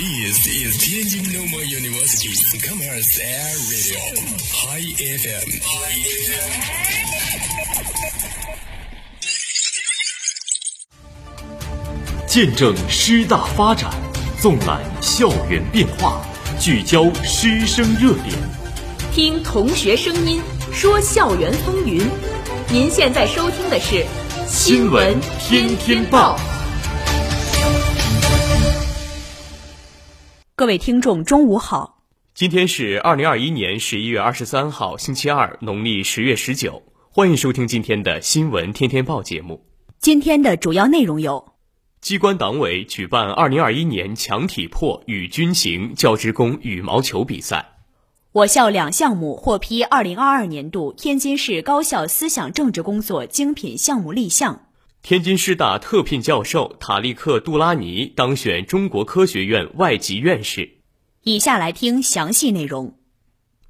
This is Tianjin Normal University Commerce Air Radio High FM。见证师大发展，纵览校园变化，聚焦师生热点，听同学声音，说校园风云。您现在收听的是《新闻天天报》。各位听众，中午好。今天是二零二一年十一月二十三号，星期二，农历十月十九。欢迎收听今天的《新闻天天报》节目。今天的主要内容有：机关党委举办二零二一年强体魄与军行教职工羽毛球比赛。我校两项目获批二零二二年度天津市高校思想政治工作精品项目立项。天津师大特聘教授塔利克·杜拉尼当选中国科学院外籍院士。以下来听详细内容。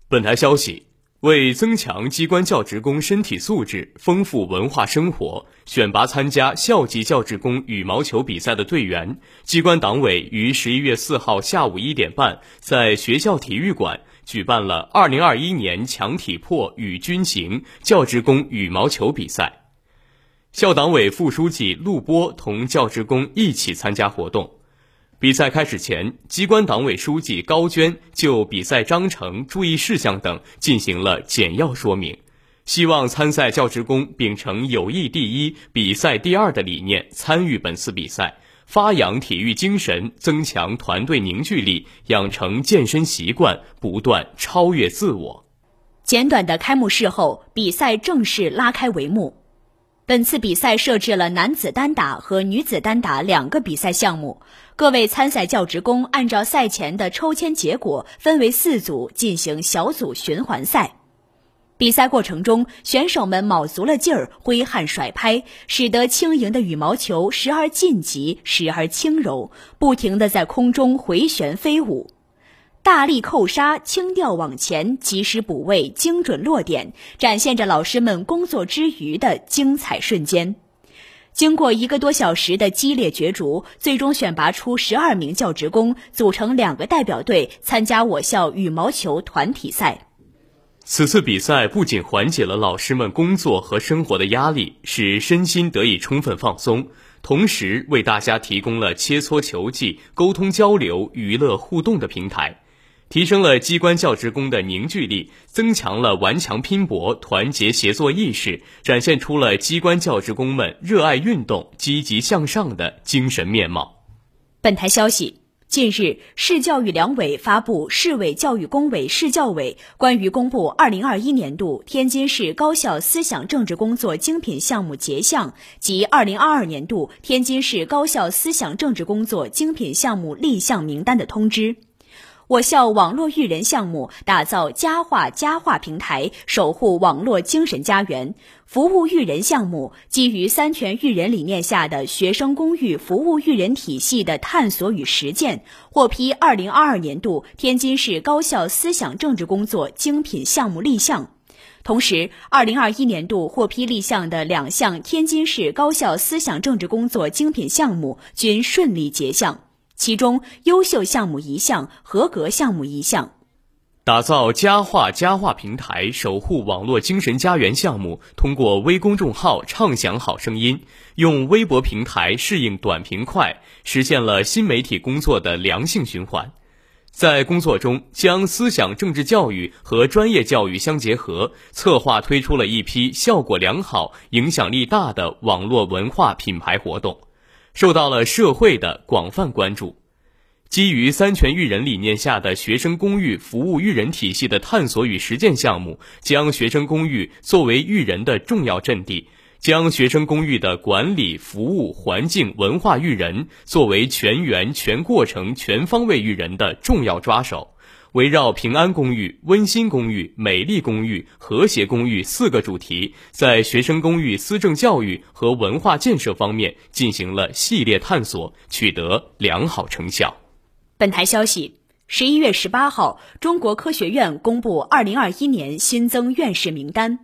本台消息：为增强机关教职工身体素质、丰富文化生活，选拔参加校级教职工羽毛球比赛的队员，机关党委于十一月四号下午一点半在学校体育馆。举办了二零二一年强体魄与军行教职工羽毛球比赛，校党委副书记陆波同教职工一起参加活动。比赛开始前，机关党委书记高娟就比赛章程、注意事项等进行了简要说明，希望参赛教职工秉承“友谊第一，比赛第二”的理念参与本次比赛。发扬体育精神，增强团队凝聚力，养成健身习惯，不断超越自我。简短的开幕式后，比赛正式拉开帷幕。本次比赛设置了男子单打和女子单打两个比赛项目，各位参赛教职工按照赛前的抽签结果，分为四组进行小组循环赛。比赛过程中，选手们卯足了劲儿，挥汗甩拍，使得轻盈的羽毛球时而晋级，时而轻柔，不停地在空中回旋飞舞。大力扣杀、轻调往前、及时补位、精准落点，展现着老师们工作之余的精彩瞬间。经过一个多小时的激烈角逐，最终选拔出十二名教职工，组成两个代表队参加我校羽毛球团体赛。此次比赛不仅缓解了老师们工作和生活的压力，使身心得以充分放松，同时为大家提供了切磋球技、沟通交流、娱乐互动的平台，提升了机关教职工的凝聚力，增强了顽强拼搏、团结协作意识，展现出了机关教职工们热爱运动、积极向上的精神面貌。本台消息。近日，市教育两委发布《市委教育工委市教委关于公布二零二一年度天津市高校思想政治工作精品项目结项及二零二二年度天津市高校思想政治工作精品项目立项名单》的通知。我校网络育人项目打造家话家话平台，守护网络精神家园。服务育人项目基于三全育人理念下的学生公寓服务育人体系的探索与实践，获批二零二二年度天津市高校思想政治工作精品项目立项。同时，二零二一年度获批立项的两项天津市高校思想政治工作精品项目均顺利结项。其中，优秀项目一项，合格项目一项。打造佳话佳话平台，守护网络精神家园项目，通过微公众号畅享好声音，用微博平台适应短平快，实现了新媒体工作的良性循环。在工作中，将思想政治教育和专业教育相结合，策划推出了一批效果良好、影响力大的网络文化品牌活动。受到了社会的广泛关注。基于三全育人理念下的学生公寓服务育人体系的探索与实践项目，将学生公寓作为育人的重要阵地，将学生公寓的管理、服务、环境、文化育人作为全员、全过程、全方位育人的重要抓手。围绕平安公寓、温馨公寓、美丽公寓、和谐公寓四个主题，在学生公寓思政教育和文化建设方面进行了系列探索，取得良好成效。本台消息：十一月十八号，中国科学院公布二零二一年新增院士名单，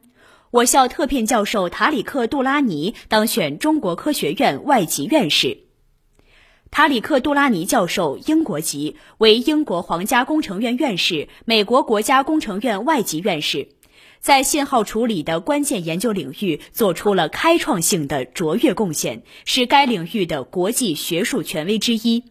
我校特聘教授塔里克·杜拉尼当选中国科学院外籍院士。塔里克·杜拉尼教授，英国籍，为英国皇家工程院院士、美国国家工程院外籍院士，在信号处理的关键研究领域做出了开创性的卓越贡献，是该领域的国际学术权威之一。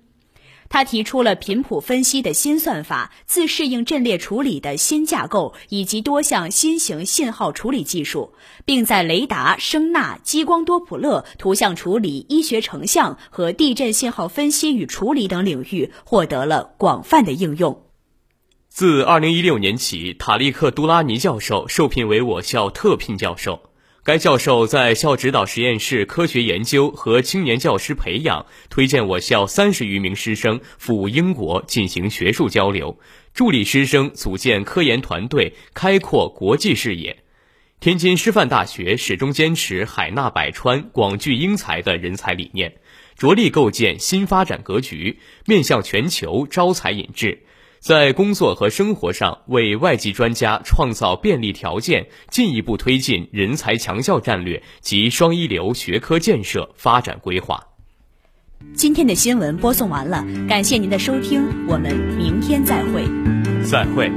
他提出了频谱分析的新算法、自适应阵列处理的新架构以及多项新型信号处理技术，并在雷达、声呐、激光多普勒、图像处理、医学成像和地震信号分析与处理等领域获得了广泛的应用。自2016年起，塔利克·杜拉尼教授受聘为我校特聘教授。该教授在校指导实验室科学研究和青年教师培养，推荐我校三十余名师生赴英国进行学术交流，助力师生组建科研团队，开阔国际视野。天津师范大学始终坚持海纳百川、广聚英才的人才理念，着力构建新发展格局，面向全球招才引智。在工作和生活上为外籍专家创造便利条件，进一步推进人才强校战略及双一流学科建设发展规划。今天的新闻播送完了，感谢您的收听，我们明天再会。再会。